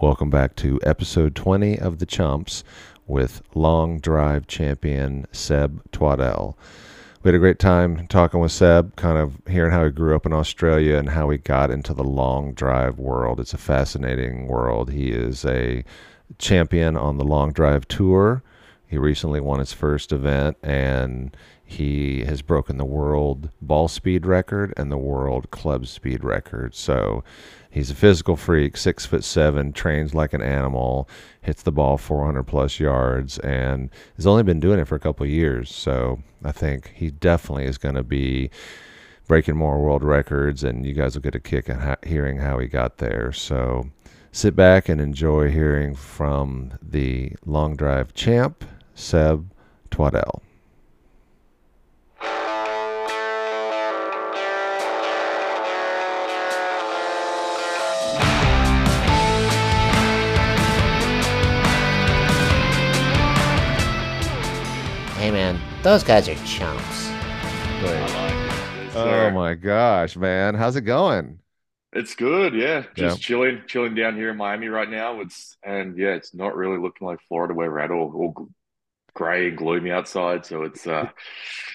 Welcome back to episode 20 of The Chumps with long drive champion Seb Twaddell. We had a great time talking with Seb, kind of hearing how he grew up in Australia and how he got into the long drive world. It's a fascinating world. He is a champion on the long drive tour. He recently won his first event and he has broken the world ball speed record and the world club speed record. So he's a physical freak, six foot seven, trains like an animal, hits the ball 400 plus yards, and has only been doing it for a couple years. So I think he definitely is going to be breaking more world records, and you guys will get a kick at hearing how he got there. So sit back and enjoy hearing from the long drive champ, Seb Twaddell. Hey man, those guys are chumps. Oh my gosh, man. How's it going? It's good, yeah. Just Yeah. chilling, chilling down here in Miami right now. It's and yeah, it's not really looking like Florida where we're at all, all gl- grey and gloomy outside. So it's uh,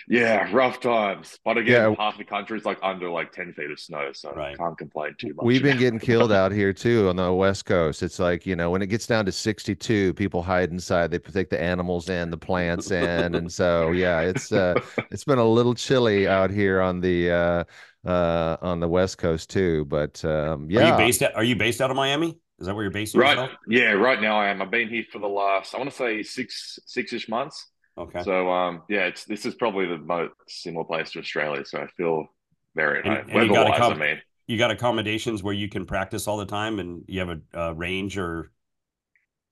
yeah, rough times. But again, Yeah. half the country is like under like ten feet of snow, so Right. can't complain too much. We've been getting killed out here too on the West Coast. It's like, you know, when it gets down to 62, people hide inside. They take the animals in, the plants in. And so, yeah, it's uh it's been a little chilly out here on the uh uh on the West Coast too, but um Are yeah. you based out, are you based out of Miami? Is that where you're based Right, yourself? yeah, right now I am. I've been here for the last, I want to say six, six-ish months. Okay. So um, yeah, it's this is probably the most similar place to Australia. So I feel very And- and you gotta I mean. you got accommodations where you can practice all the time and you have a, uh range or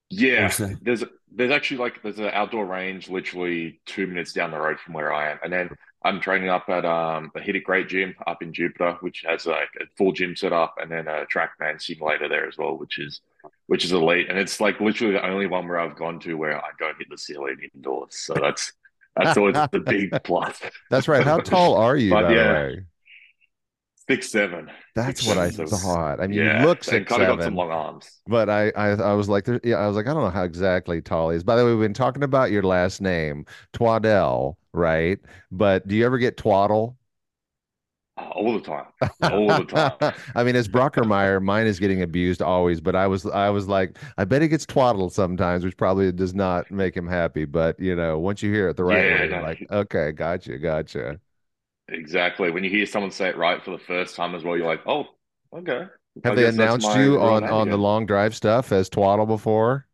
Yeah, there's there's actually like there's an outdoor range literally two minutes down the road from where I am, and then I'm training up at um the Hit It Great gym up in Jupiter, which has like a full gym set up, and then a TrackMan simulator there as well, which is which is elite, and it's like literally the only one where I've gone to where I don't hit the ceiling indoors, so that's that's always the big plus. That's right. How tall are you, But by yeah, the way? Six seven. That's what I So- thought. I mean, yeah, you look six kind of got some seven. long arms. But I, I, I was like, yeah, I was like, I don't know how exactly tall he is. By the way, we've been talking about your last name, Twaddell, right? But do you ever get twaddle? Uh, all the time, all the time. I mean, as Brockermeyer, mine is getting abused always, but I was, I was like, I bet he gets twaddled sometimes, which probably does not make him happy. But you know, once you hear it the right Yeah, way, you're no. like, okay, gotcha, gotcha. Exactly. When you hear someone say it right for the first time as well, you're like, oh, okay. Have I they announced you on on the long drive stuff as twaddle before?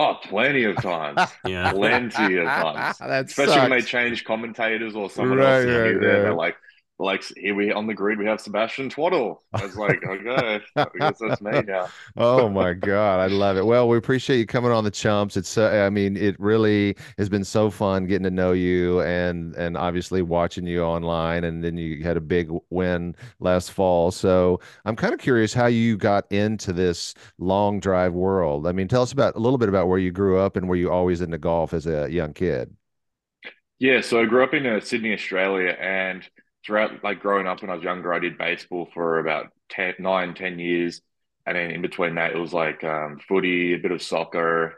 Oh, plenty of times. yeah. Plenty of times. Especially when they change commentators or someone Right, else right, there. right. They're like, like here we on the grid we have Sebastian Twaddle. I was like, okay, I guess that's me now. Oh my God, I love it. Well, we appreciate you coming on the chumps. It's uh, I mean, it really has been so fun getting to know you and and obviously watching you online and then you had a big win last fall. So, I'm kind of curious how you got into this long drive world. I mean, tell us about a little bit about where you grew up and were you always into golf as a young kid? Yeah, so I grew up in uh, Sydney, Australia, and throughout like growing up when I was younger, I did baseball for about 10, nine, 10 years. And then in between that, it was like um, footy, a bit of soccer.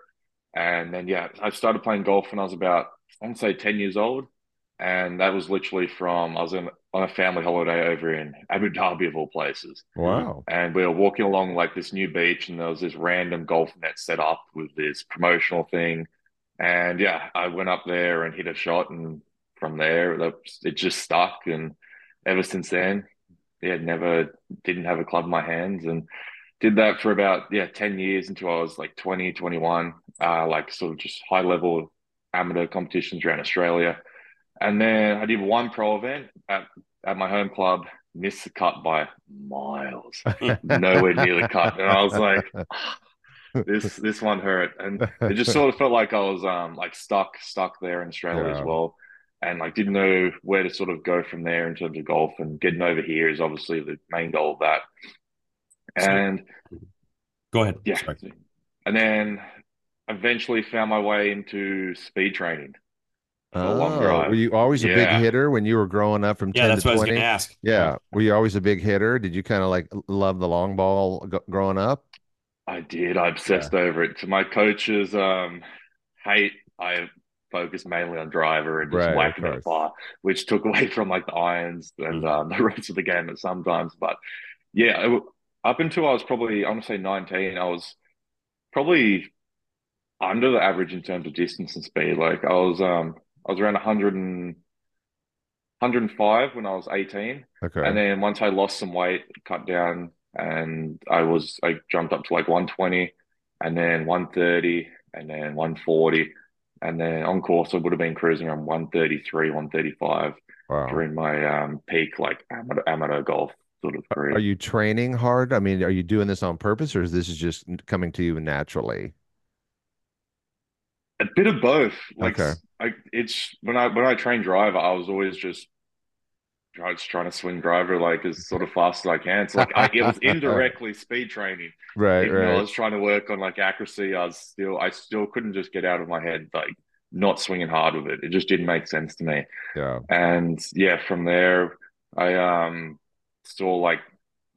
And then, yeah, I started playing golf when I was about, I want to say 10 years old. And that was literally from, I was in, on a family holiday over in Abu Dhabi, of all places. Wow. And we were walking along like this new beach, and there was this random golf net set up with this promotional thing. And yeah, I went up there and hit a shot, and from there, that- it just stuck. And ever since then, yeah, never didn't have a club in my hands, and did that for about yeah 10 years until I was like 20, 21, uh, like sort of just high level amateur competitions around Australia. And then I did one pro event at, at my home club, missed the cut by miles, nowhere near the cut. And I was like, "Ah, this this one hurt. And it just sort of felt like I was um like stuck, stuck there in Australia Yeah. as well. And like didn't know where to sort of go from there in terms of golf and getting over here is obviously the main goal of that. And Go ahead. yeah. Sorry. And then eventually found my way into speed training. Oh, were you always a big hitter when you were growing up from Yeah, 10 that's to what I was 20? going to ask. Yeah. Were you always a big hitter? Did you kind of like love the long ball g- growing up? I did. I obsessed over it. To my coaches, um, hate. I focused mainly on driver and just Right, whacking it far, which took away from like the irons and Mhm. um, the rest of the game at sometimes. But yeah, it up until I was probably, I'm gonna say 19, I was probably under the average in terms of distance and speed. Like I was, um, I was around 100 and 105 when I was 18. Okay. And then once I lost some weight, cut down, and I was I jumped up to like 120, and then 130, and then 140, and then on course I would have been cruising around 133, 135 wow. during my um peak like amateur, amateur golf sort of career. Are you training hard? I mean, are you doing this on purpose or is this just coming to you naturally? A bit of both. Like Okay. I, it's when I when I train driver, I was always just I was trying to swing driver like as sort of fast as I can. So like I, it was indirectly speed training. Right, Even though I was trying to work on like accuracy, I was still I still couldn't just get out of my head like not swinging hard with it. It just didn't make sense to me. Yeah. And yeah, from there I um saw like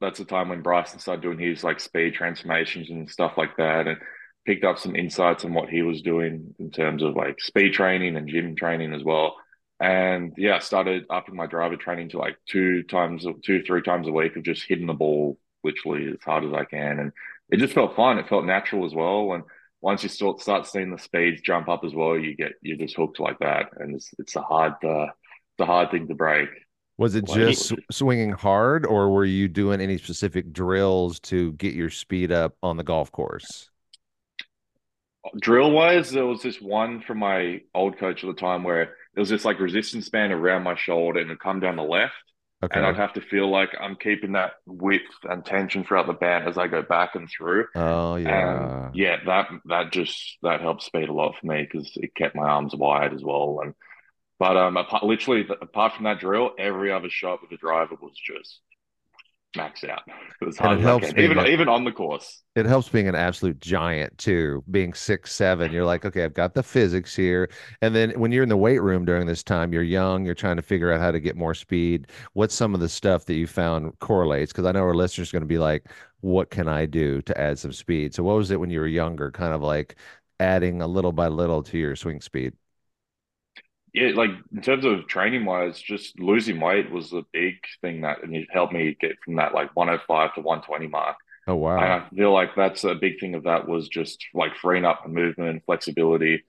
that's the time when Bryson started doing his like speed transformations and stuff like that and picked up some insights on what he was doing in terms of like speed training and gym training as well. And yeah, I started upping my driver training to like two times, two, three times a week of just hitting the ball literally as hard as I can. And it just felt fun. It felt natural as well. And once you start start seeing the speeds jump up as well, you get you're just hooked like that. And it's it's a hard uh, it's a hard thing to break. Was it Like- just swinging hard or were you doing any specific drills to get your speed up on the golf course? drill wise, there was this one from my old coach at the time where there was this like resistance band around my shoulder and it'd come down the left. Okay. And I'd have to feel like I'm keeping that width and tension throughout the band as I go back and through. Oh, yeah. And yeah, that that just that helped speed a lot for me because it kept my arms wide as well. And but um, apart, literally apart from that drill, every other shot with the driver was just max out. And hard it helps even a- even on the course. It helps being an absolute giant too, being six seven. You're like, okay, I've got the physics here. And then when you're in the weight room during this time, you're young, you're trying to figure out how to get more speed. What's some of the stuff that you found correlates? Because I know our listeners are going to be like, what can I do to add some speed? So what was it when you were younger, kind of like adding a little by little to your swing speed? Yeah, like in terms of training wise, just losing weight was a big thing that and it helped me get from that like 105 to 120 mark. Oh wow! And. I feel like that's a big thing of that was just like freeing up the movement, flexibility,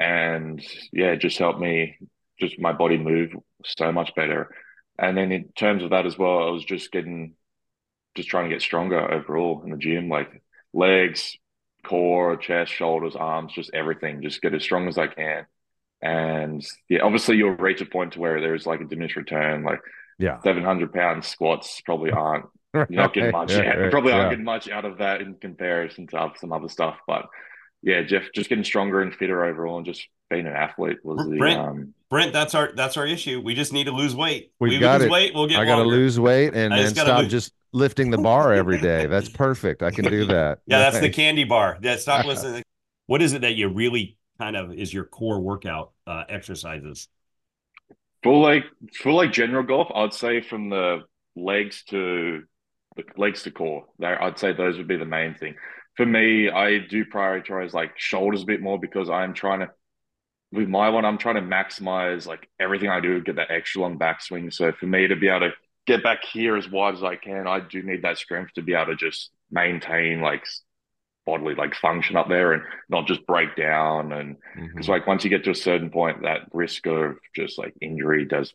and yeah, it just helped me just my body move so much better. And then in terms of that as well, I was just getting just trying to get stronger overall in the gym, like legs, core, chest, shoulders, arms, just everything, just get as strong as I can. And yeah, obviously you'll reach a point to where there's like a diminished return, like Yeah. 700 pound squats probably aren't you're not getting much. Yeah, out, yeah, probably aren't yeah. getting much out of that in comparison to some other stuff. But yeah, Jeff, just getting stronger and fitter overall, and just being an athlete was the Brent, um. Brent, that's our that's our issue. We just need to lose weight. We've we got lose it. weight, we'll get I got to longer. lose weight and I then stop lose- just lifting the bar every day. That's perfect. I can do that. Yeah, that's the candy bar. Yeah, stop listening. What is it that you really kind of is your core workout uh, exercises? For like for like general golf, I'd say from the legs to the legs to core. There, I'd say those would be the main thing. For me, I do prioritize like shoulders a bit more because I'm trying to with my one, I'm trying to maximize like everything I do, get that extra long backswing. So for me to be able to get back here as wide as I can, I do need that strength to be able to just maintain like bodily like function up there and not just break down and because like once you get to a certain point, that risk of just like injury does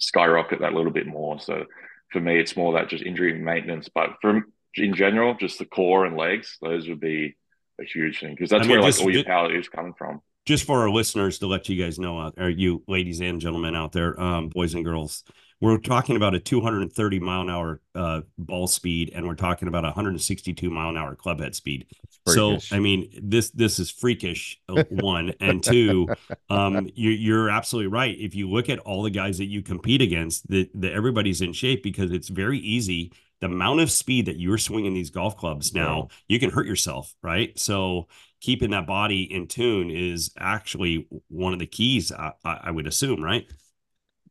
skyrocket that little bit more. So for me, it's more that just injury maintenance. But for in general, just the core and legs, those would be a huge thing because that's I mean, where like all your power is coming from. Just for our listeners to let you guys know, out or you ladies and gentlemen out there, um, boys and girls, we're talking about a 230 mile an hour uh, ball speed, and we're talking about 162 mile an hour club head speed. So, I mean, this this is freakish. uh, One and two, um, you, you're absolutely right. If you look at all the guys that you compete against, that the, everybody's in shape because it's very easy. The amount of speed that you're swinging these golf clubs now, you can hurt yourself, right? So, keeping that body in tune is actually one of the keys. I I would assume, right?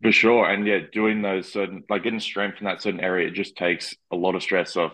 For sure. And yeah, doing those certain, like getting strength in that certain area, it just takes a lot of stress off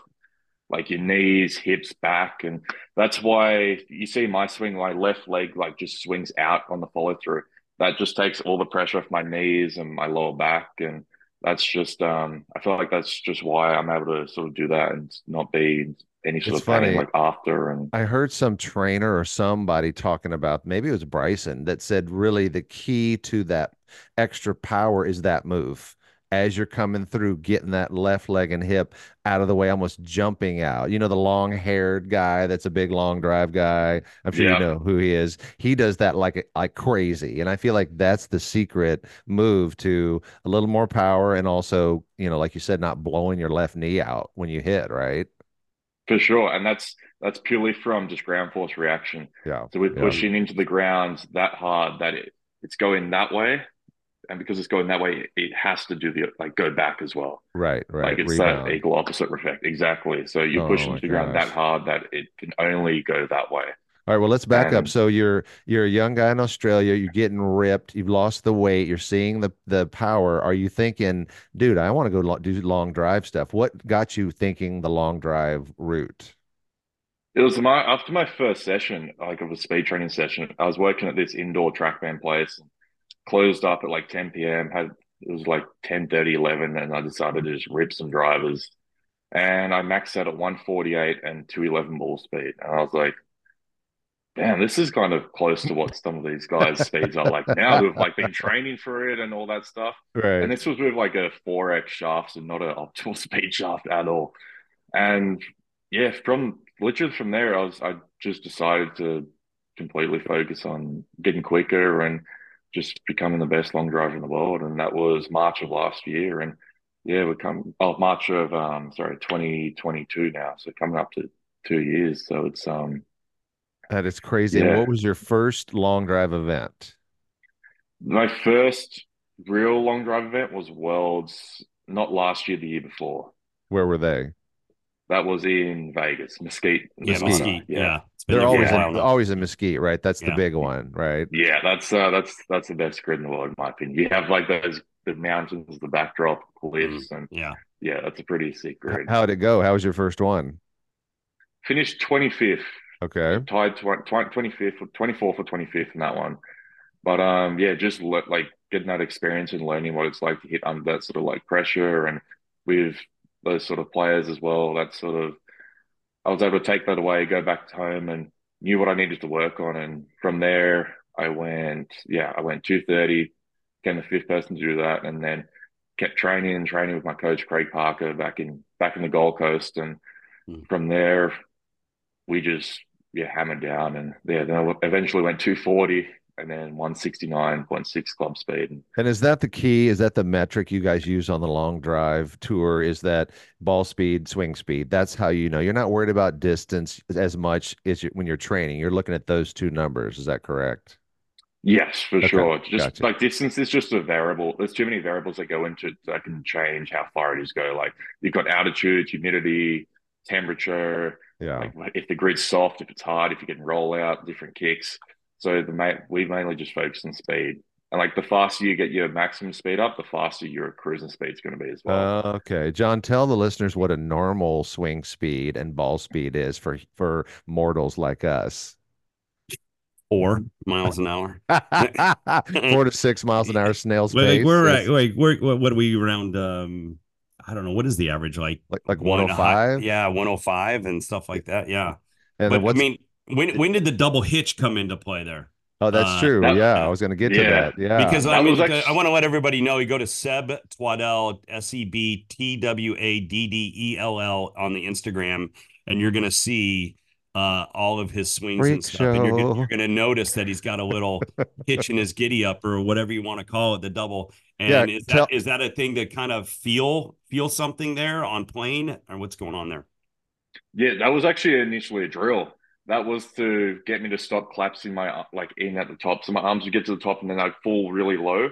like your knees, hips, back, and that's why you see my swing. My left leg like just swings out on the follow through. That just takes all the pressure off my knees and my lower back, and that's just um. I feel like that's just why I'm able to sort of do that and not be any sort It's of pain funny. like after and I heard some trainer or somebody talking about maybe it was Bryson that said really the key to that extra power is that move. As you're coming through, getting that left leg and hip out of the way, almost jumping out. You know, the long haired guy that's a big long drive guy. I'm sure you know who he is. He does that like like crazy. And I feel like that's the secret move to a little more power and also, you know, like you said, not blowing your left knee out when you hit, right? For sure, and that's that's purely from just ground force reaction. Yeah. So we're Yeah. pushing into the ground that hard that it, it's going that way, and because it's going that way, it has to do the like go back as well. Right, right. Like it's Rebound. that equal opposite effect. Exactly. So you're Oh pushing into the ground that hard that it can only go that way. All right, well, let's back up. So you're you're a young guy in Australia, you're getting ripped, you've lost the weight, you're seeing the the power. Are you thinking, dude, I want to go lo- do long drive stuff? What got you thinking the long drive route? It was my after my first session, like of a speed training session. I was working at this indoor trackman place, closed up at like 10 p.m. Had it was like 10, 30 11, and I decided to just rip some drivers. And I maxed out at 148 and 211 ball speed. And I was like, damn, this is kind of close to what some of these guys' speeds are like now who've like been training for it and all that stuff. Right. And this was with like a 4X shaft and not an optimal speed shaft at all. And yeah, from literally from there, I was I just decided to completely focus on getting quicker and just becoming the best long driver in the world. And that was March of last year. And yeah, we come oh March of um sorry, 2022 now. So coming up to two years. So it's um That is crazy. Yeah. what was your first long drive event? my first real long drive event was Worlds, not last year, the year before. Where were they? That was in Vegas, Mesquite. Yeah, Mesquite. Mesquite. Yeah. It's They're there always while in, always in Mesquite, right? That's the big one, right? Yeah, that's uh, that's that's the best grid in the world, in my opinion. You have like those the mountains, the backdrop, cliffs, and Yeah. yeah, that's a pretty sick grid. How'd it go? How was your first one? Finished twenty fifth, Okay. tied twenty fifth, twenty fourth or twenty fifth in that one. But um, yeah, just le- like getting that experience and learning what it's like to hit under that sort of like pressure, and with those sort of players as well. That sort of, I was able to take that away, go back home, and knew what I needed to work on. And from there, I went, yeah, I went two thirty, became the fifth person to do that, and then kept training and training with my coach Craig Parker back in back in the Gold Coast, and Hmm. from there, we just yeah hammered down, and yeah, then I eventually went two forty. And then 169.6 club speed. And And is that the key? Is that the metric you guys use on the long drive tour? Is that ball speed, swing speed? That's how you know you're not worried about distance as much as you, when you're training. You're looking at those two numbers. Is that correct? Yes, for Okay, sure. Just gotcha. like distance is just a variable. There's too many variables that go into it that can change how far it is go. Like you've got altitude, humidity, temperature, Yeah. like if the grid's soft, if it's hard, if you can roll out, different kicks. So the ma- we mainly just focus on speed. And like the faster you get your maximum speed up, the faster your cruising speed's going to be as well. Okay, John, tell the listeners what a normal swing speed and ball speed is for for mortals like us. Four miles an hour. Four to six miles an hour snail's Wait, pace. like we're That's at, like we're what, what are we around? Um, I don't know. What is the average like? like like one and a 105. half- Yeah, 105 and stuff like that. Yeah. And but then I mean, when when did the double hitch come into play there? oh, that's uh, true. that- yeah, I was going to get to yeah. that. Yeah, Because I mean, was because actu- I want to let everybody know. You go to Seb Twaddell, S E B T W A D D E L L on the Instagram, and you're gonna see uh, all of his swings Freak and stuff, and you're gonna, you're gonna notice that he's got a little hitch in his giddy up or whatever you want to call it, the double. And Yeah, is tell- that is that a thing to kind of feel feel something there on plane, or what's going on there? Yeah, that was actually initially a drill. That was to get me to stop collapsing my like in at the top. So my arms would get to the top and then I'd fall really low.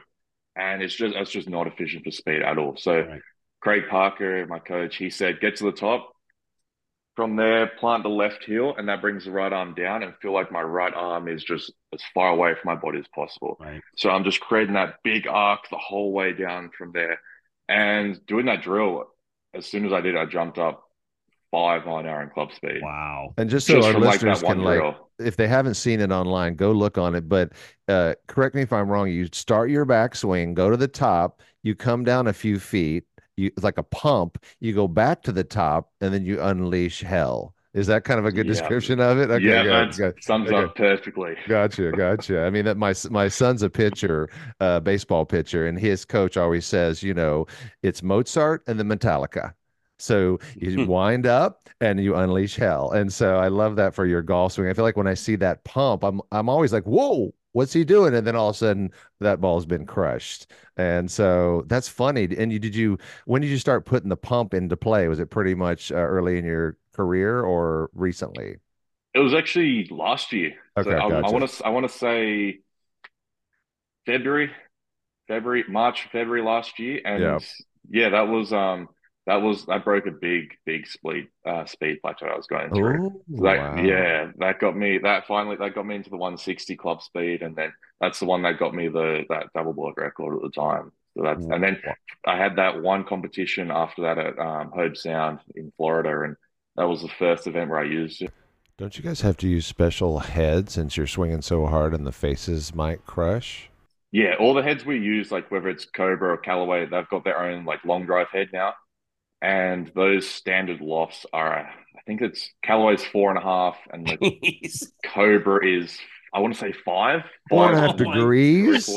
And it's just that's just not efficient for speed at all. So Right. Craig Parker, my coach, he said, get to the top. From there, plant the left heel, and that brings the right arm down and feel like my right arm is just as far away from my body as possible. Right. So I'm just creating that big arc the whole way down from there. And doing that drill, as soon as I did, I jumped up five mile an hour in club speed. Wow. And just so Just our from like listeners can like, drill. if they haven't seen it online, go look on it. But uh, correct me if I'm wrong. You start your backswing, go to the top, you come down a few feet, you it's like a pump. You go back to the top, and then you unleash hell. Is that kind of a good Yeah. description of it? Okay, yeah, that good. sums Okay. up perfectly. Gotcha, gotcha. I mean that my my son's a pitcher, uh, baseball pitcher, and his coach always says, you know, it's Mozart and the Metallica. So you wind up and you unleash hell. And so I love that for your golf swing. I feel like when I see that pump, I'm I'm always like, whoa, what's he doing? And then all of a sudden that ball's been crushed. And so that's funny. And you did you when did you start putting the pump into play? Was it pretty much uh, early in your career or recently? It was actually last year. Okay, so I, want to I want to say February, February, March, February last year, and Yeah. yeah, that was um that was that broke a big big speed uh speed plateau I was going through. Oh, So that wow. yeah, that got me that finally that got me into the 160 club speed, and then that's the one that got me the that double block record at the time. So that's and then I had that one competition after that at um, Hobe Sound in Florida, and that was the first event where I used it. Don't you guys have to use special heads since you're swinging so hard and the faces might crush? Yeah, all the heads we use, like whether it's Cobra or Callaway, they've got their own like long drive head now, and those standard lofts are, I think it's Callaway's four and a half, and the Jeez. Cobra is, I want to say five, Four and a five half my degrees.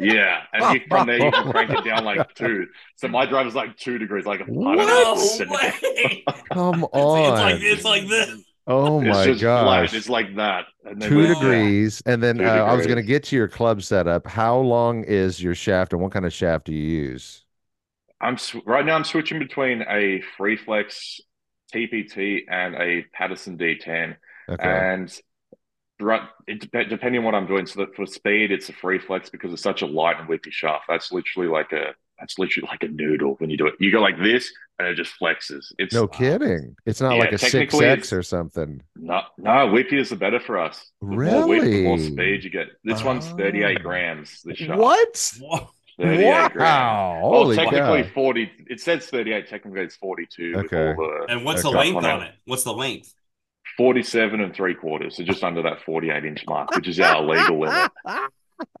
Yeah, and you, from there you can crank it down like two. So my drive is like two degrees, like a I don't know, No seven- way. Come on. it's like it's like this. oh It's my just gosh. flat. It's like that. And Two we- degrees. And then Two uh, I was going to get to your club setup. How long is your shaft and what kind of shaft do you use? I'm sw- right now. I'm switching between a Freeflex TPT and a Patterson D10, Okay. and right, it dep- depending on what I'm doing. So that for speed, it's a Freeflex because it's such a light and whippy shaft. That's literally like a that's literally like a noodle when you do it. You go like this, and it just flexes. It's no kidding. It's not Yeah, like a technically 6X or something. No, no, whippy is the better for us. The more whip, the more speed you get. This one's 38 Oh. Ah. grams. This shaft. What? Whoa. 38 grams. Wow. Oh, Holy technically cow. 40. It says 38. Technically, it's 42. with Okay. all the And what's Okay. the length on it. on it? What's the length? 47 and three quarters. So just under that 48 inch mark, which is our legal limit.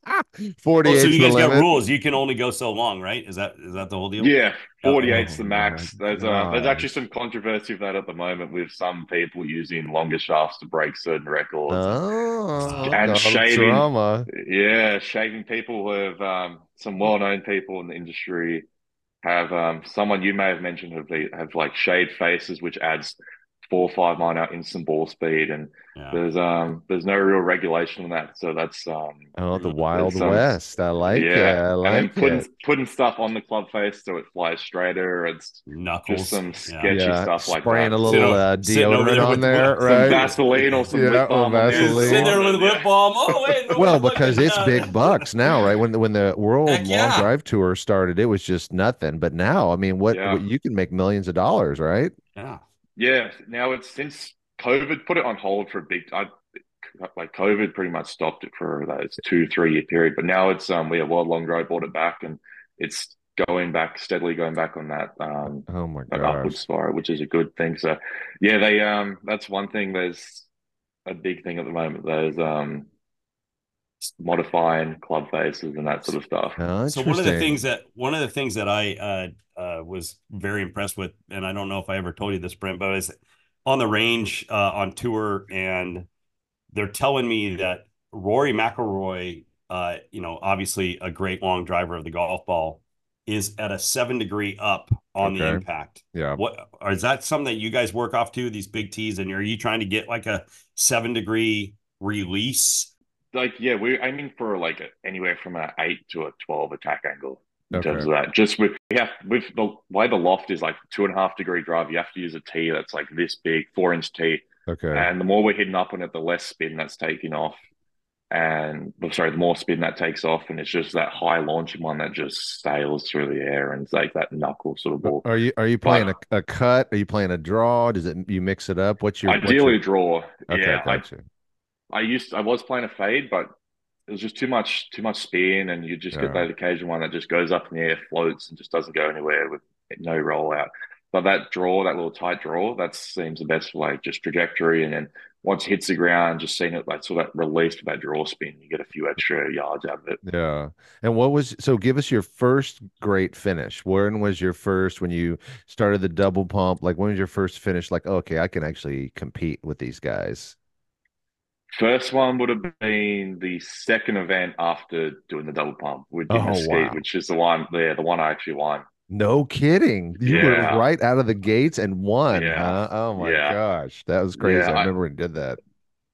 48 Oh, so you the guys got rules. You can only go so long, right? Is that is that the whole deal? Yeah, 48's Oh the max. There's uh, there's actually some controversy of that at the moment with some people using longer shafts to break certain records. Oh, And shaving. drama. Yeah, shaving people who have um, some well-known people in the industry have um, someone you may have mentioned have have like shaved faces, which adds four or five mile an hour instant ball speed, and Yeah. there's um there's no real regulation on that, so that's um Oh, the Wild some- West. I like it. I and then putting it. putting stuff on the club face so it flies straighter. It's Knuckles. just some sketchy Yeah, stuff like spraying that. a little o- uh, sitting over deodorant there on with there, some right? Vaseline or some Yeah, lip or balm on there. Vaseline. Sitting there with a Yeah. lip balm. Oh wait, no, Well, because it's big bucks now, right? When the, when the World Heck Long yeah. Drive Tour started, it was just nothing. But now, I mean, what, Yeah. what you can make millions of dollars, right? Yeah. Yeah, now it's since COVID put it on hold for a big. I like COVID pretty much stopped it for those two three year period, but now it's um we have World Long Drive bought it back and it's going back steadily going back on that um Oh my that upward spiral, which is a good thing. So yeah, they um that's one thing. There's a big thing at the moment. There's um modifying club faces and that sort of stuff. Oh, So one of the things that one of the things that I uh, uh, was very impressed with, and I don't know if I ever told you this, Brent, but is on the range uh, on tour, and they're telling me that Rory McIlroy, uh, you know, obviously a great long driver of the golf ball, is at a seven degree up on the impact. Yeah. What or is that something that you guys work off to these big tees, and are you trying to get like a seven degree release? Like yeah, we're aiming for like a, anywhere from an eight to a twelve attack angle. in Okay. terms of that. Just with we have with the way the loft is like two and a half degree drive, you have to use a tee that's like this big, four inch tee. Okay. And the more we're hitting up on it, the less spin that's taking off. And sorry, the more spin that takes off, and it's just that high launching one that just sails through the air and it's like that knuckle sort of ball. Are you are you playing a, a cut? Are you playing a draw? Does it you mix it up? What's your what's Ideally, your- draw. Okay, yeah, gotcha. I used I was playing a fade, but it was just too much too much spin, and you just Yeah. get that occasional one that just goes up in the air, floats, and just doesn't go anywhere with no rollout. But that draw, that little tight draw, that seems the best for like just trajectory. And then once it hits the ground, just seeing it like sort of release with that draw spin, you get a few extra yards out of it. Yeah. And what was so give us your first great finish. When was your first when you started the double pump? Like when was your first finish? Like, okay, I can actually compete with these guys. First one would have been the second event after doing the double pump with Oh, Mesquite, wow. which is the one there, the one I actually won. No kidding. You were right out of the gates and won, Yeah. huh? Oh my Yeah. gosh. That was crazy. Yeah, I I- remember when you did that.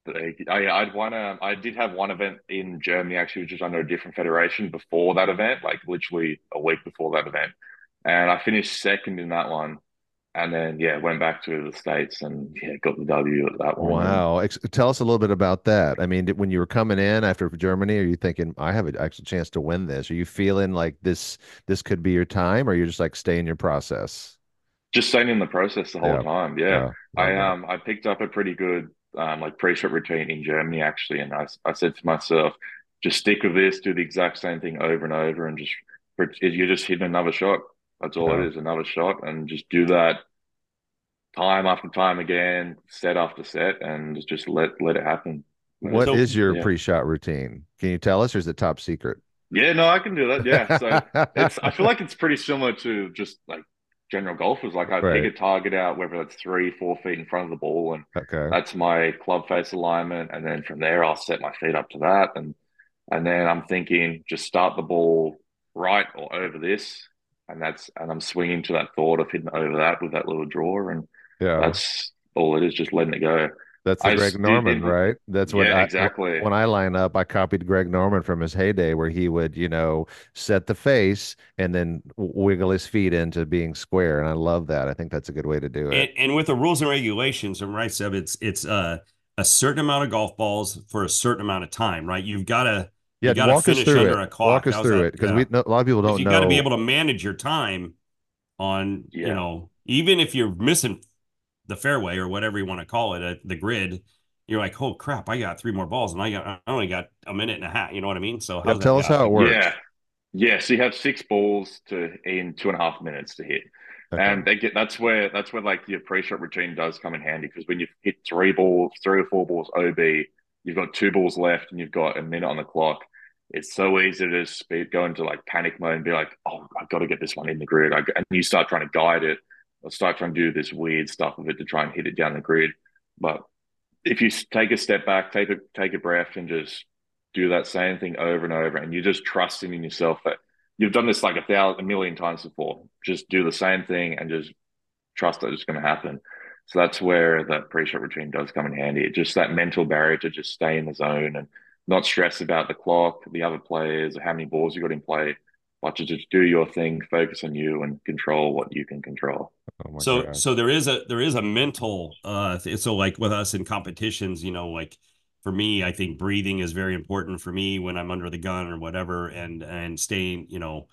I, I'd won a, I did have one event in Germany actually, which was under a different federation before that event, like literally a week before that event. And I finished second in that one. And then, yeah, went back to the States and yeah, got the W at that one. Wow. Ex- tell us a little bit about that. I mean, when you were coming in after Germany, are you thinking, I have an actual chance to win this? Are you feeling like this this could be your time, or you're just like stay in your process? Just staying in the process the whole Yeah. time. Yeah. I um I picked up a pretty good um like pre-shot routine in Germany actually, and I I said to myself, just stick with this, do the exact same thing over and over, and just you're just hitting another shot. That's all Yeah. it is, another shot, and just do that time after time again, set after set, and just let let it happen. What is So- your yeah. pre-shot routine? Can you tell us, or is it top secret? Yeah, no, I can do that. Yeah, so it's I feel like it's pretty similar to just like general golfers. Like I Right. pick a target out, whether it's three, four feet in front of the ball, and okay. that's my club face alignment, and then from there I'll set my feet up to that, and and then I'm thinking just start the ball right or over this, and that's and I'm swinging to that thought of hitting over that with that little draw, and Yeah. that's all it is, just letting it go. That's the I Greg Norman, did- right? That's what yeah, I, exactly. when I line up, I copied Greg Norman from his heyday where he would, you know, set the face and then wiggle his feet into being square. And I love that. I think that's a good way to do it. and with the rules and regulations, I'm right, Seb, it's it's uh, a certain amount of golf balls for a certain amount of time, right? You've got to Yeah, gotta walk us through under it. a clock. Walk us How's through that? it because Yeah. we a lot of people don't you know. got to be able to manage your time on you know even if you're missing the fairway or whatever you want to call it uh, the grid you're like oh crap i got three more balls and i got i only got a minute and a half you know what i mean so Yeah, tell us go? how it works. Yeah. Yeah. So you have six balls to in two and a half minutes to hit. Okay. And they get that's where that's where like your pre-shot routine does come in handy because when you hit three balls, three or four balls OB, you've got two balls left and you've got a minute on the clock. It's so easy to just be, go into like panic mode and be like, "Oh, I've got to get this one in the grid," I, and you start trying to guide it or start trying to do this weird stuff with it to try and hit it down the grid. But if you take a step back, take a take a breath, and just do that same thing over and over, and you're just trusting in yourself that you've done this like a thousand, a million times before. Just do the same thing and just trust that it's going to happen. So that's where that pre-shot routine does come in handy. It's just that mental barrier to just stay in the zone and not stress about the clock, the other players, or how many balls you got in play, but to just do your thing, focus on you, and control what you can control. oh so gosh. so there is a there is a mental uh th- so like with us in competitions you know like for me i think breathing is very important for me when i'm under the gun or whatever and and staying you know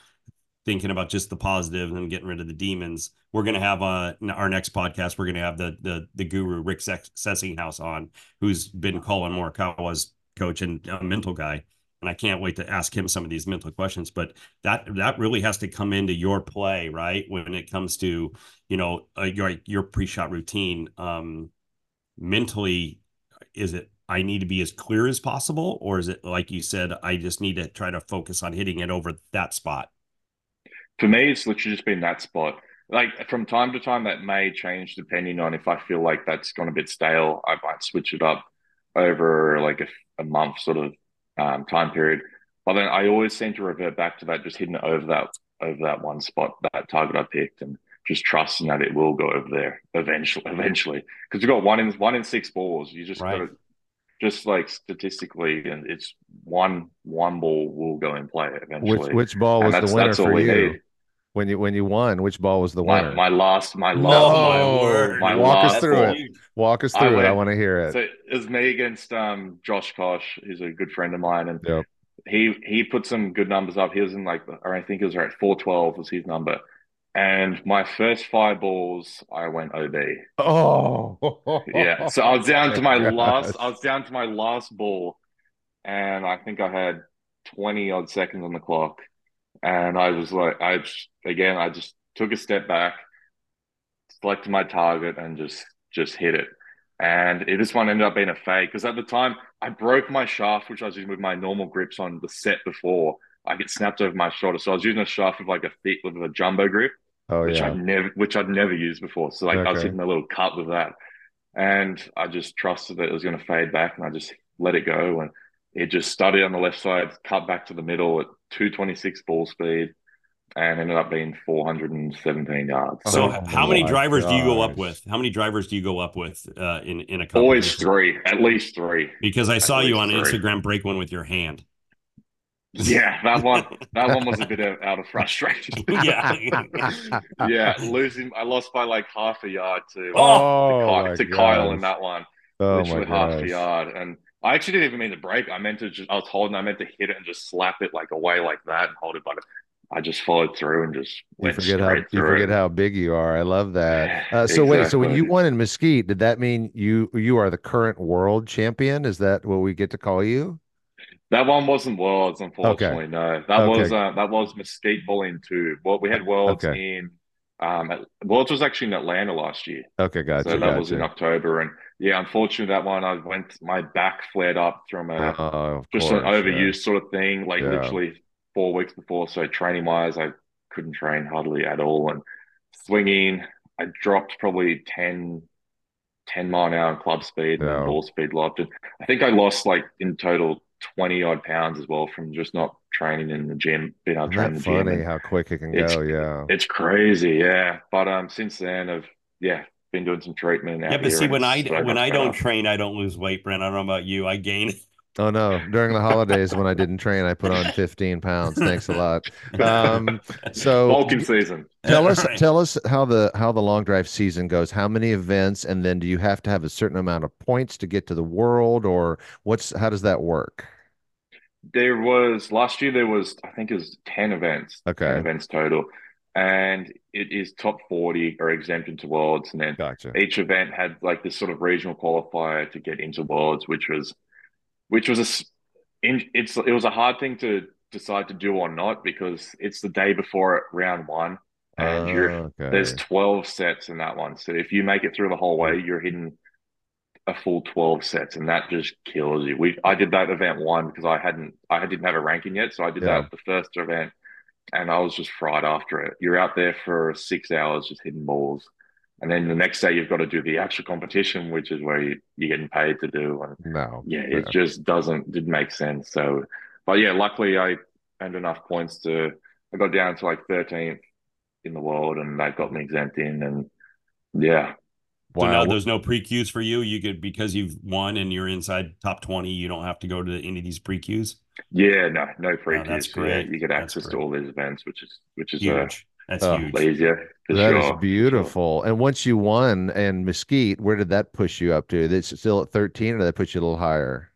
thinking about just the positive and getting rid of the demons we're going to have uh our next podcast we're going to have the the the guru rick Ses- sessinghaus on who's been calling morikawa's coach and a mental guy and i can't wait to ask him some of these mental questions but that that really has to come into your play right? When it comes to you know uh, your your pre-shot routine um mentally is it i need to be as clear as possible or is it like you said i just need to try to focus on hitting it over that spot For me, it's literally just been that spot. Like from time to time, that may change depending on if I feel like that's gone a bit stale. I might switch it up over like a, a month sort of um, time period. But then I always seem to revert back to that, just hitting it over that over that one spot, that target I picked, and just trusting that it will go over there eventually. Eventually, because you've got one in one in six balls. You just Right. got to just like statistically, and it's one one ball will go in play which eventually. which ball And was the winner for you need. when you when you won? Which ball was the My, winner? my last, my No, last, my word. my Walk us through ball. it. Walk us I through it. I want to hear it. So it was me against um, Josh Kosh, who's a good friend of mine, and Yep. he he put some good numbers up. He was in like, or I think it was right, four twelve was his number. And my first five balls, I went OB. Oh, Yeah, so I was down to my gosh. last. I was down to my last ball, and I think I had twenty odd seconds on the clock, and I was like, I just, again, I just took a step back, selected my target and just just hit it. And it, this one ended up being a fake because at the time I broke my shaft, which I was using with my normal grips on the set before. I get snapped over my shoulder, so I was using a shaft with like a thick with a jumbo grip, Oh which yeah. I'd never which I'd never used before. So like I was Okay. hitting a little cut with that, and I just trusted that it was going to fade back, and I just let it go, and it just started on the left side, cut back to the middle at two twenty six ball speed, and ended up being four hundred and seventeen yards. So, Oh how many my drivers do you go up with? How many drivers do you go up with uh, in in a always three, at least three. Because I At saw you on three. Instagram break one with your hand. Yeah, that one that one was a bit of, out of frustration. yeah. yeah, losing. I lost by like half a yard to, Oh, to, my Kyle, to Kyle in that one. Oh my literally half gosh. a yard. And I actually didn't even mean to break. I meant to just, I was holding, I meant to hit it and just slap it like away like that and hold it, but I just followed through and just You went forget how straight you forget it. how big you are. I love that. Uh, so wait, so when you won in Mesquite, did that mean you you are the current world champion? Is that what we get to call you? That one wasn't Worlds, unfortunately. No, that Okay. was uh, that was Mesquite Bullying too. Well, we had Worlds Okay. in um, at- Worlds was actually in Atlanta last year. Okay, gotcha, so that was in. October, and yeah, unfortunately, that one I went my back flared up from a of just course, an yeah. overuse sort of thing, like Yeah. literally four weeks before. So training wise, I couldn't train hardly at all, and swinging, I dropped probably 10, 10 mile an hour club speed and Yeah. ball speed locked. And I think I lost like in total twenty odd pounds as well from just not training in the gym, being able to train Isn't in that the gym. funny And how quick it can it's go? Yeah. it's crazy, yeah. But um, since then, I've yeah been doing some treatment. Yeah, but here see, when I when I don't train, I don't lose weight, Brent. I don't know about you. I gain. Oh no, during the holidays when I didn't train, I put on 15 pounds. Thanks a lot. Um, so Vulcan season. tell us Right. tell us how the how the long drive season goes. How many events, and then do you have to have a certain amount of points to get to the world, or what's how does that work? There was last year. There was I think it was ten events. Okay. ten events total, and it is top forty are exempted to worlds, and then Gotcha. each event had like this sort of regional qualifier to get into worlds, which was which was a it's it was a hard thing to decide to do or not because it's the day before round one, and you're oh, Okay. there's 12 sets in that one. So if you make it through the whole way, you're hitting a full 12 sets and that just kills you. We I did that event one because I hadn't I didn't have a ranking yet. So I did Yeah. that the first event and I was just fried after it. You're out there for six hours just hitting balls. And then the next day you've got to do the actual competition, which is where you, you're getting paid to do. And No. yeah, it just doesn't didn't make sense. So but yeah, luckily I earned enough points to I got down to like 13th in the world and that got me exempt in and yeah. Wow. So now there's no pre queues for you. You could because you've won and you're inside top twenty. You don't have to go to any of these pre queues. Yeah, no, no free Oh, that's queues. great. Yeah, you get That's access to all these events, which is which is uh, Huge. That's Oh, huge. easier for That sure. is beautiful. And once you won and Mesquite, where did that push you up to? It's still at 13 or did that put you a little higher?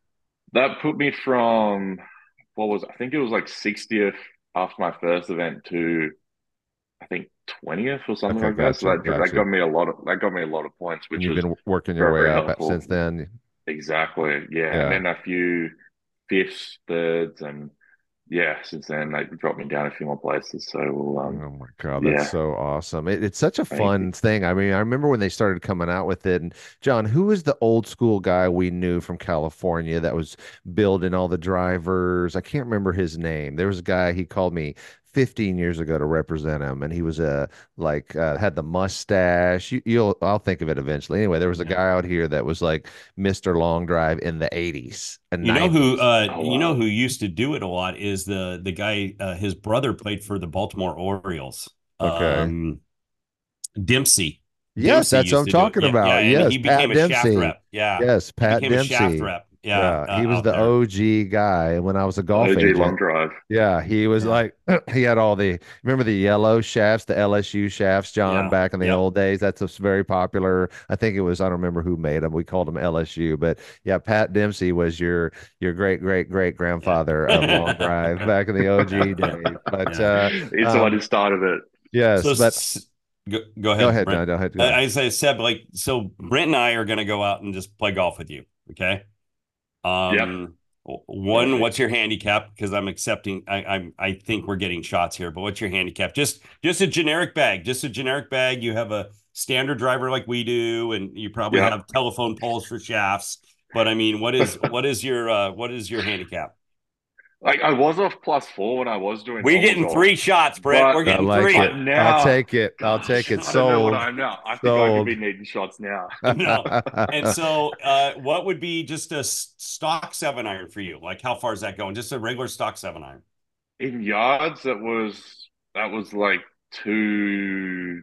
That put me from what was I think it was like 60th after my first event to I think 20th or something Okay, like that. So gotcha, that, that got me a lot of that got me a lot of points, And which you've was been working your way up helpful. since then. exactly yeah. Yeah. And then a few fifths, thirds, and yeah, since then they dropped me down a few more places. So we'll, um, Oh my God, that's yeah. so awesome. It, it's such a fun thing. I mean, I remember when they started coming out with it. And John, who was the old school guy we knew from California that was building all the drivers? I can't remember his name. There was a guy, he called me 15 years ago to represent him, and he was a like uh, had the mustache. You, you'll I'll think of it eventually. Anyway, there was a Yeah. guy out here that was like Mr. Long Drive in the 80s and You know who uh Oh, you know who used to do it a lot is the the guy uh, his brother played for the Baltimore Orioles. Okay. Um Dempsey. Yes, Dempsey that's what I'm used to do it. talking about. yeah, and Yes, he Pat became a shaft rep. Yeah. Yes, He Pat a shaft Dempsey. Rep. Yeah. Yeah, he uh, was the there. OG guy. When I was a golf OG agent, long drive. yeah, he was Yeah. like, he had all the, remember the yellow shafts, the LSU shafts, John, Yeah, back in the yep. old days? That's a very popular. I think it was, I don't remember who made them. We called them LSU, but yeah, Pat Dempsey was your your great great great grandfather of long drive back in the OG days. But Yeah. uh, He's the um, one who started it. yes, So but s- go, go ahead. go ahead, Brent. no, go ahead. Go I, ahead. I say, Seb, like, so Brent and I are going to go out and just play golf with you. Okay. Um, one, what's your handicap? Because I'm accepting, I, I'm, I think we're getting shots here, but what's your handicap? Just, just a generic bag, just a generic bag. You have a standard driver like we do, and you probably Yeah. have telephone poles for shafts. But I mean, what is what is your uh, what is your handicap? Like I was off plus four when I was doing. We're getting golf. three shots, Brett. But- We're getting like three. it. Now- I'll take it. I'll take it. I don't know what I am now. I think I could be needing shots now. No. And so, uh, what would be just a stock seven iron for you? Like, how far is that going? Just a regular stock seven iron. In yards, that was that was like two,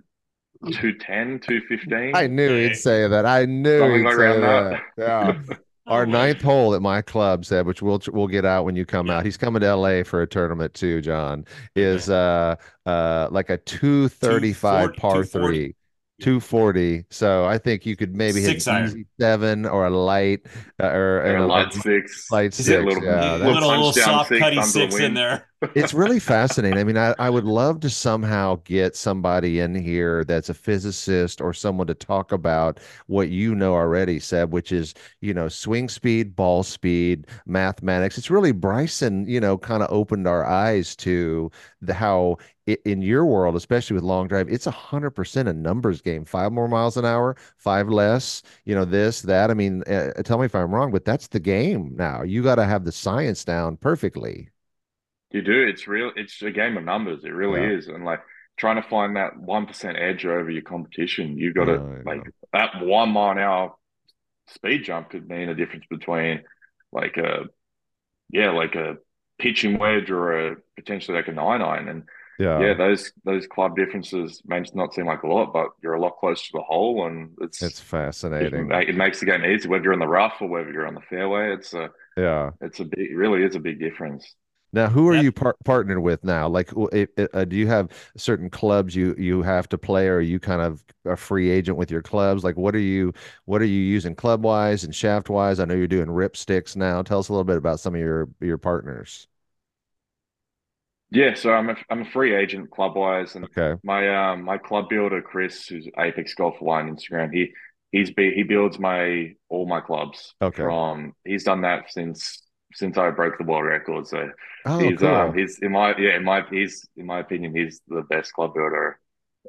two ten, two fifteen. I knew Okay. he'd say that. I knew Something he'd like say that. that. Yeah. Our Oh, ninth hole at my club, said which we'll we'll get out when you come Yeah. out. He's coming to LA for a tournament too, John. Is uh uh like a two thirty five par three. 240. So I think you could maybe hit Six iron. easy seven or a light uh, or And and a a- light six. light Just six. a little- yeah, little, little little soft cutty under six in there. It's really fascinating. I mean, I, I would love to somehow get somebody in here that's a physicist or someone to talk about what you know already, Seb, which is, you know, swing speed, ball speed, mathematics. It's really Bryson, you know, kind of opened our eyes to the how in your world, especially with long drive, it's a hundred percent a numbers game. Five more miles an hour, five less, you know, this, that. I mean, uh, tell me if I'm wrong, but that's the game now. You got to have the science down perfectly. You do. It's real. It's a game of numbers. It really Yeah. is. And like trying to find that one percent edge over your competition, you've got to Yeah, like that one mile an hour speed jump could mean a difference between like a yeah, like a pitching wedge or a potentially like a nine iron. And Yeah. yeah, those those club differences may not seem like a lot, but you're a lot closer to the hole, and it's It's fascinating. ma- it makes the game easy whether you're in the rough or whether you're on the fairway. It's a Yeah. it's a big, really is a big difference. Now, who are Yep. you par partnered with now? Like, it, it- uh, do you have certain clubs you you have to play, or are you kind of a free agent with your clubs? Like, what are you what are you using club wise and shaft wise? I know you're doing Rypsticks now. Tell us a little bit about some of your your partners. Yeah, so I'm a I'm a free agent club wise, and Okay. my um my club builder Chris, who's Apex Golf One Instagram, he he's be he builds my all my clubs Okay. from he's done that since since I broke the world record. So Oh, he's cool. um he's in my yeah in my he's in my opinion he's the best club builder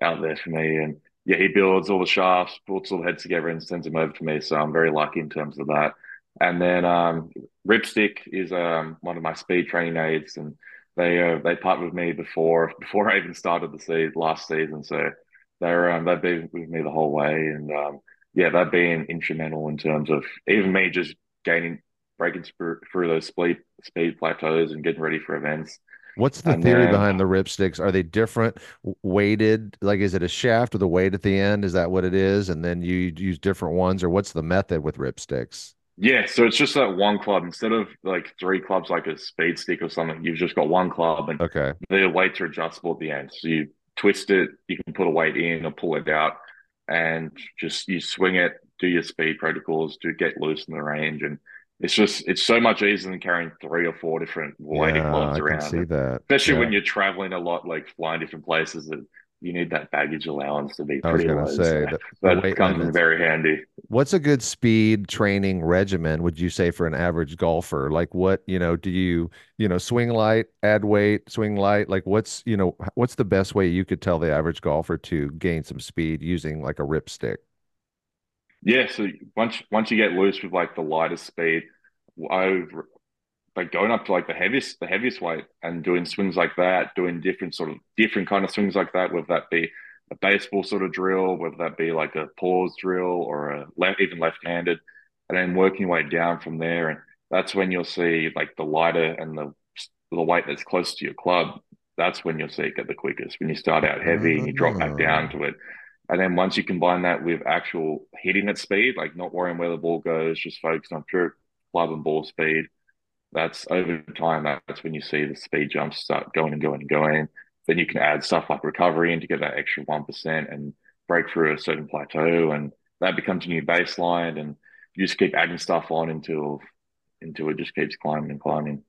out there for me, and yeah he builds all the shafts, puts all the heads together, and sends them over to me. So I'm very lucky in terms of that. And then um Rypstick is um one of my speed training aids, and they uh, they partnered with me before before I even started the season last season. So they're um, they've been with me the whole way, and um, yeah, they've been instrumental in terms of even me just gaining breaking for, through those speed speed plateaus and getting ready for events. What's the And theory then- behind the Rypsticks? Are they different weighted? Like, is it a shaft with a weight at the end? Is that what it is? And then you use different ones, or what's the method with Rypsticks? Yeah, so it's just that one club instead of like three clubs like a speed stick or something. You've just got one club, and Okay. the weights are adjustable at the end. So you twist it, you can put a weight in or pull it out, and just you swing it, do your speed protocols, do get loose in the range, and it's just it's so much easier than carrying three or four different weighted Yeah, clubs I can around. see that. Especially Yeah. when you're traveling a lot, like flying different places, that you need that baggage allowance to be I was pretty low. say so that weight comes in very handy. What's a good speed training regimen, would you say, for an average golfer? Like what, you know, do you, you know, swing light, add weight, swing light? Like what's, you know, what's the best way you could tell the average golfer to gain some speed using like a Rypstick? Yeah, so once once you get loose with like the lightest speed, I like going up to like the heaviest the heaviest weight and doing swings like that, doing different sort of different kind of swings like that, whether that be a baseball sort of drill, whether that be like a pause drill or a left even left-handed, and then working your way down from there. And that's when you'll see like the lighter and the the weight that's close to your club. That's when you'll see it get the quickest. When you start out heavy and you drop back down mm. to it. And then once you combine that with actual hitting at speed, like not worrying where the ball goes, just focusing on pure club and ball speed, that's over time. That's when you see the speed jumps start going and going and going. Then you can add stuff like recovery in to get that extra 1% and break through a certain plateau. And that becomes a new baseline. And you just keep adding stuff on until, until it just keeps climbing and climbing.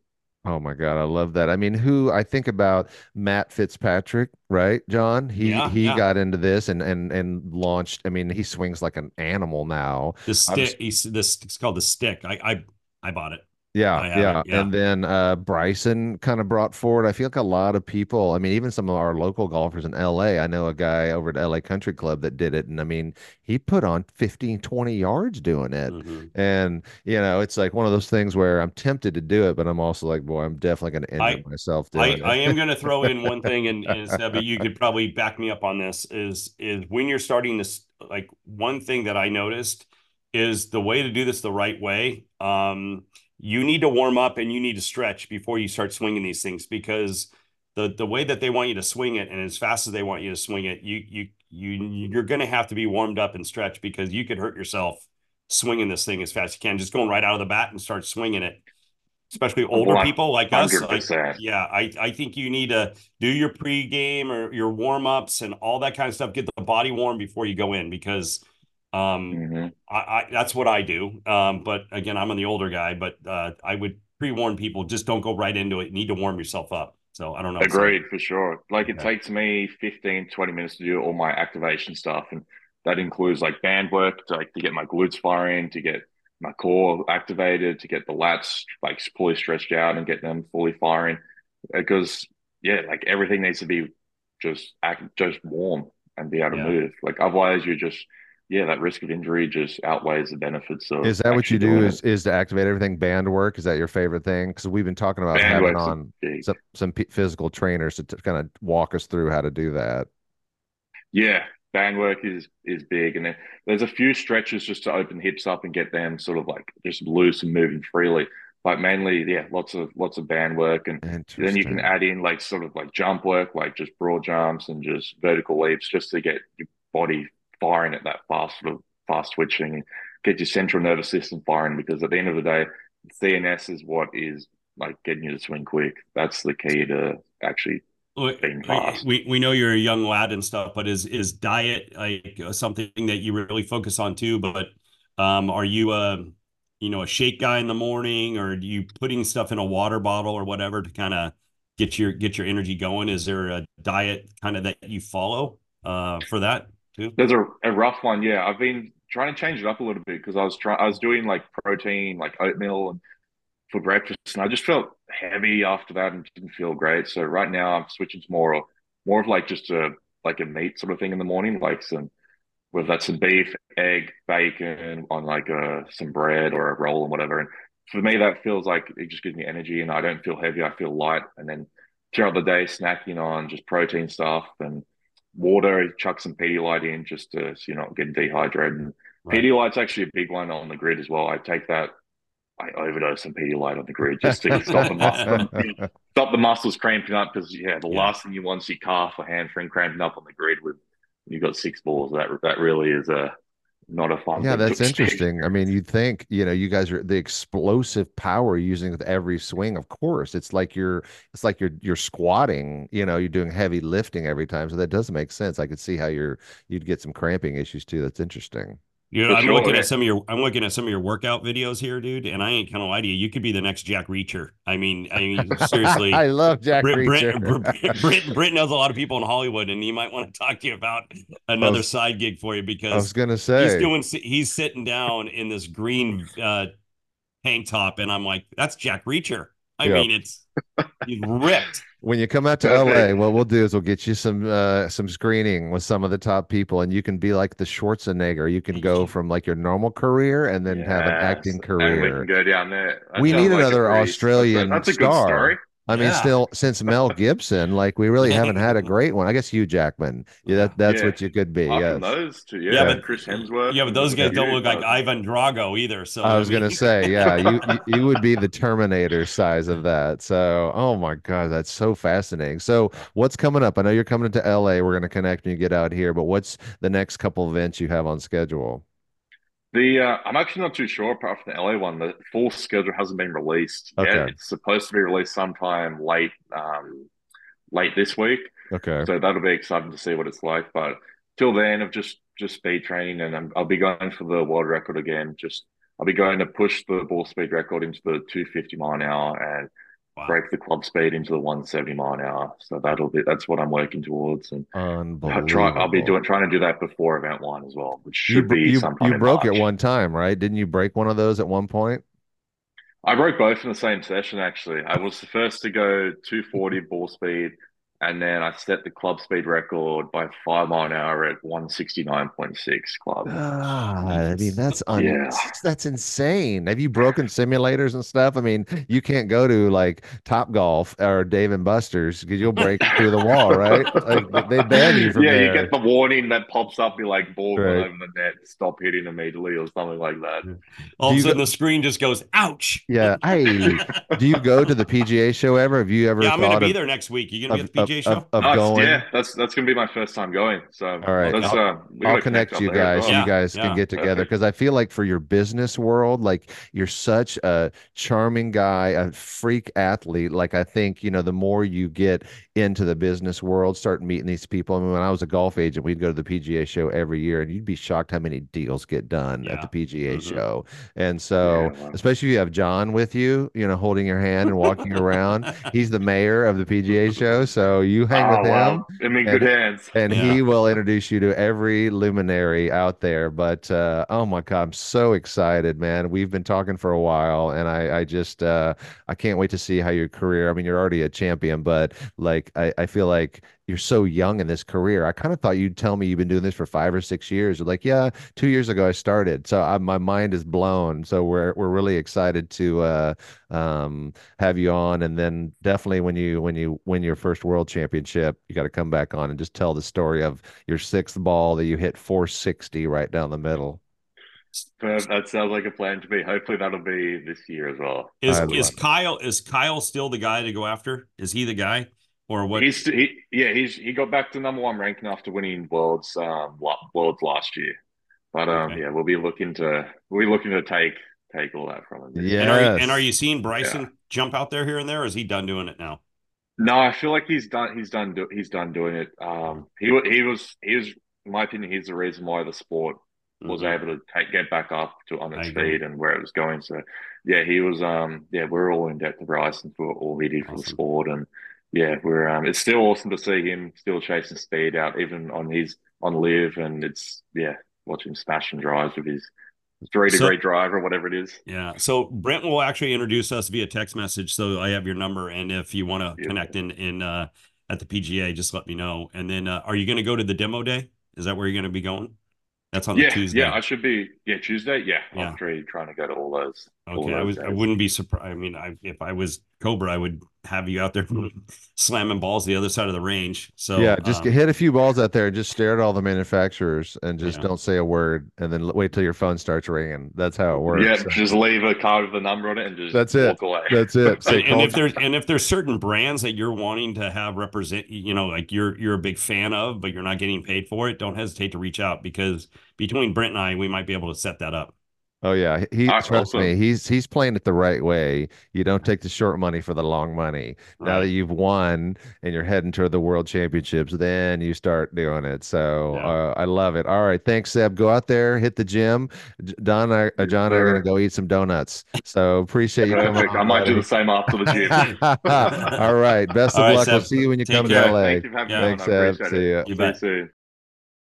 Oh my God, I love that. I mean, who I think about Matt Fitzpatrick, right, John? He Yeah, he yeah. got into this and and and launched. I mean, he swings like an animal now. The stick, he's this it's called the stick. I I I bought it. Yeah, I yeah. yeah. And then uh Bryson kind of brought forward. I feel like a lot of people, I mean, even some of our local golfers in LA. I know a guy over at LA Country Club that did it. And I mean, he put on 15, 20 yards doing it. Mhm. And, you know, it's like one of those things where I'm tempted to do it, but I'm also like, boy, I'm definitely going to I- injure myself I, doing I it. am going to throw in one thing, and, and Sebby, you could probably back me up on this. Is is when you're starting this, like one thing that I noticed is the way to do this the right way. Um, you need to warm up and you need to stretch before you start swinging these things because the the way that they want you to swing it and as fast as they want you to swing it, you you you you're going to have to be warmed up and stretched because you could hurt yourself swinging this thing as fast as you can. Just going right out of the bat and start swinging it, especially older Like, people like us. Like, yeah, I, I think you need to do your pregame or your warm ups and all that kind of stuff. Get the body warm before you go in because um, Mhm. I, I that's what I do. Um, but again, I'm on the older guy, but uh, I would pre warn people just don't go right into it. You need to warm yourself up. So I don't know. Agreed for sure. Like it Okay. takes me 15, 20 minutes to do all my activation stuff. And that includes like band work to like to get my glutes firing, to get my core activated, to get the lats like fully stretched out and get them fully firing. Because yeah, like everything needs to be just act just warm and be able to Yeah. move. Like otherwise you're just yeah, that risk of injury just outweighs the benefits of Is that what you do? Is is to activate everything band work? Is that your favorite thing? Because we've been talking about Band having on some some physical trainers to t- kind of walk us through how to do that. Yeah, band work is is big, and then there's a few stretches just to open hips up and get them sort of like just loose and moving freely. But mainly, yeah, lots of lots of band work, and then you can add in like sort of like jump work, like just broad jumps and just vertical leaps, just to get your body firing at that fast sort of fast twitching and get your central nervous system firing. Because at the end of the day, CNS is what is like getting you to swing quick. That's the key to actually being fast. We we know you're a young lad and stuff, but is is diet like uh, something that you really focus on too? But um, are you a you know a shake guy in the morning, or are you putting stuff in a water bottle or whatever to kind of get your get your energy going? Is there a diet kind of that you follow uh, for that too? There's a, a rough one, yeah. I've been trying to change it up a little bit because I was trying I was doing like protein, like oatmeal and for breakfast, and I just felt heavy after that and didn't feel great. So right now I'm switching to more more of like just a like a meat sort of thing in the morning, like some whether that's some beef, egg, bacon on like a some bread or a roll and whatever. And for me that feels like it just gives me energy and I don't feel heavy, I feel light. And then throughout the day snacking on just protein stuff and water, chuck some Pedialyte in just to so you're not getting dehydrated. Right. Pedialyte's actually a big one on the grid as well. I take that. I overdose some Pedialyte on the grid just to stop the muscle, stop the muscles cramping up. Because yeah, the Yeah. last thing you want is your calf or hamstring cramping up on the grid with you've got six balls. That that really is a not a fun. Yeah, that's interesting. I mean, you'd think, you know, you guys are the explosive power using with every swing. Of course, it's like you're, it's like you're you're squatting. You know, you're doing heavy lifting every time. So that does make sense. I could see how you're you'd get some cramping issues too. That's interesting. You know, I'm sure, looking at some of your I'm looking at some of your workout videos here, dude, and I ain't gonna lie to you. You could be the next Jack Reacher. I mean, I mean, seriously. I love Jack Brit, Reacher. Brit, Brit, Brit knows a lot of people in Hollywood, and he might want to talk to you about another was- side gig for you because I was gonna say he's doing he's sitting down in this green uh, tank top, and I'm like, that's Jack Reacher. I Yep. mean, it's he's ripped. when you come out to LA, what we'll do is we'll get you some uh some screening with some of the top people, and you can be like the Schwarzenegger. You can go from like your normal career and then have an Yes, acting And we career. can go down there. That We need like another Australian That's a, that's a good star. Story. I mean, Yeah. still since Mel Gibson, like we really haven't had a great one. I guess Hugh Jackman. Yeah, that, that's Yeah. what you could be. Apart Yes. those two, yeah, Yeah, but- Chris Hemsworth. Yeah, but those guys don't look like Ivan Drago either. So I was mean- gonna say, yeah, you, you you would be the Terminator size of that. So, oh my God, that's so fascinating. So, what's coming up? I know you're coming to LA. We're gonna connect when you get out here. But what's the next couple events you have on schedule? The uh, I'm actually not too sure apart from the LA one. The full schedule hasn't been released yet. It's supposed to be released sometime late um, late this week. Okay. So that'll be exciting to see what it's like. But till then, I've just just speed training, and I'm, I'll be going for the world record again. Just I'll be going to push the ball speed record into the 250 mile an hour and Wow. break the club speed into the 170 mile an hour. So that'll be that's what I'm working towards, and I'll try. I'll be doing trying to do that before event one as well, which You should br- be you, sometime you broke March. it one time, right? Didn't you break one of those at one point? I broke both in the same session, actually. I was the first to go 240 ball speed, and then I set the club speed record by five mile an hour at 169.6 club. Ah, I mean, that's un- Yeah. that's insane. Have you broken simulators and stuff? I mean, you can't go to like Top Golf or Dave and Buster's because you'll break through the wall, right? Like they ban you from yeah, there. you get the warning that pops up, you're like, ball Right. right. over the net, stop hitting immediately, or something like that. All of a you sudden, the screen just goes, "Ouch!" yeah. Hey, do you go to the PGA show ever? Have you ever Yeah, I'm going to be of, there next week. You're going of, to be at the PGA of, show? of Nice, going? yeah, that's that's gonna be my first time going. So All right, let's, I'll- uh, I'll gotta connect you guys so well. you guys Yeah, can get together because I feel like for your business world, like you're such a charming guy, a freak athlete. Like I think, you know, the more you get into the business world, start meeting these people. I mean, when I was a golf agent, we'd go to the PGA show every year and you'd be shocked how many deals get done at the PGA Mhm. show. And so, Yeah, wow. especially if you have John with you, you know, holding your hand and walking around, he's the mayor of the PGA show. So you hang oh, with him wow. I'm in and- good hands. and Yeah. he will introduce you to every luminary out there. But uh, oh my God, I'm so excited, man. We've been talking for a while, and I, I just uh, I can't wait to see how your career. I mean, you're already a champion, but like I, I feel like you're so young in this career. I kind of thought you'd tell me you've been doing this for five or six years. You're like, yeah, two years ago I started. So I, my mind is blown. So we're we're really excited to uh, um, have you on, and then definitely when you when you win your first world championship, you got to come back on and just tell the story of your sixth ball that you hit 460 right down the middle. That sounds like a plan to me. Hopefully that'll be this year as well. Is is. Kyle is Kyle still the guy to go after? Is he the guy, or what? He's he, yeah, he's he got back to number one ranking after winning worlds um worlds last year. But um Okay. yeah, we'll be looking to we'll be looking to take take all that from him. Yeah. and are you, and are you seeing Bryson jump out there here and there? Or is he done doing it now? No, I feel like he's done. He's done. Do, he's done doing it. Um, he he was he was, in my opinion, he's the reason why the sport was Mhm. able to take, get back up to on its feet and where it was going. So, yeah, he was. Um, yeah, we're all in debt to Bryson for all he did for the sport, and yeah, we're. Um, it's still awesome to see him still chasing speed out, even on his on live, and it's yeah, watch him smash and drives with his three So- drive or whatever it is. Yeah. So Brent will actually introduce us via text message. So I have your number, and if you want to Beautiful. connect in in uh, at the PGA, just let me know. And then, uh, are you going to go to the demo day? Is that where you're going to be going? That's on the Yeah, Tuesday. yeah, I should be. Yeah, Tuesday. Yeah, Yeah. I'm trying to go to all those. All Okay, I those was. I wouldn't be surprised. I mean, I, if I was Cobra, I would have you out there slamming balls the other side of the range. So yeah, just um, hit a few balls out there and just stare at all the manufacturers and just Yeah. don't say a word and then wait till your phone starts ringing. That's how it works. Yeah, just leave a card with a number on it and just That's it. walk away. That's it. Say, and, and if there's and if there's certain brands that you're wanting to have represent, you know, like you're you're a big fan of, but you're not getting paid for it, don't hesitate to reach out because between Brent and I, we might be able to set that up. Oh yeah, he Ah, trust awesome. me. He's he's playing it the right way. You don't take the short money for the long money. Now that you've won and you're heading toward the World Championships, then you start doing it. So Yeah. uh, I love it. All right, thanks, Seb. Go out there, hit the gym. J- Don, and uh, John, and I are gonna go eat some donuts. So appreciate you coming. Perfect. I on, might do the same after the gym. All right, best of All right, luck. We'll see you when you Take come care. to LA. Thank you for having Yeah. me. Thanks, Seb. See it. ya. You See you bet. soon.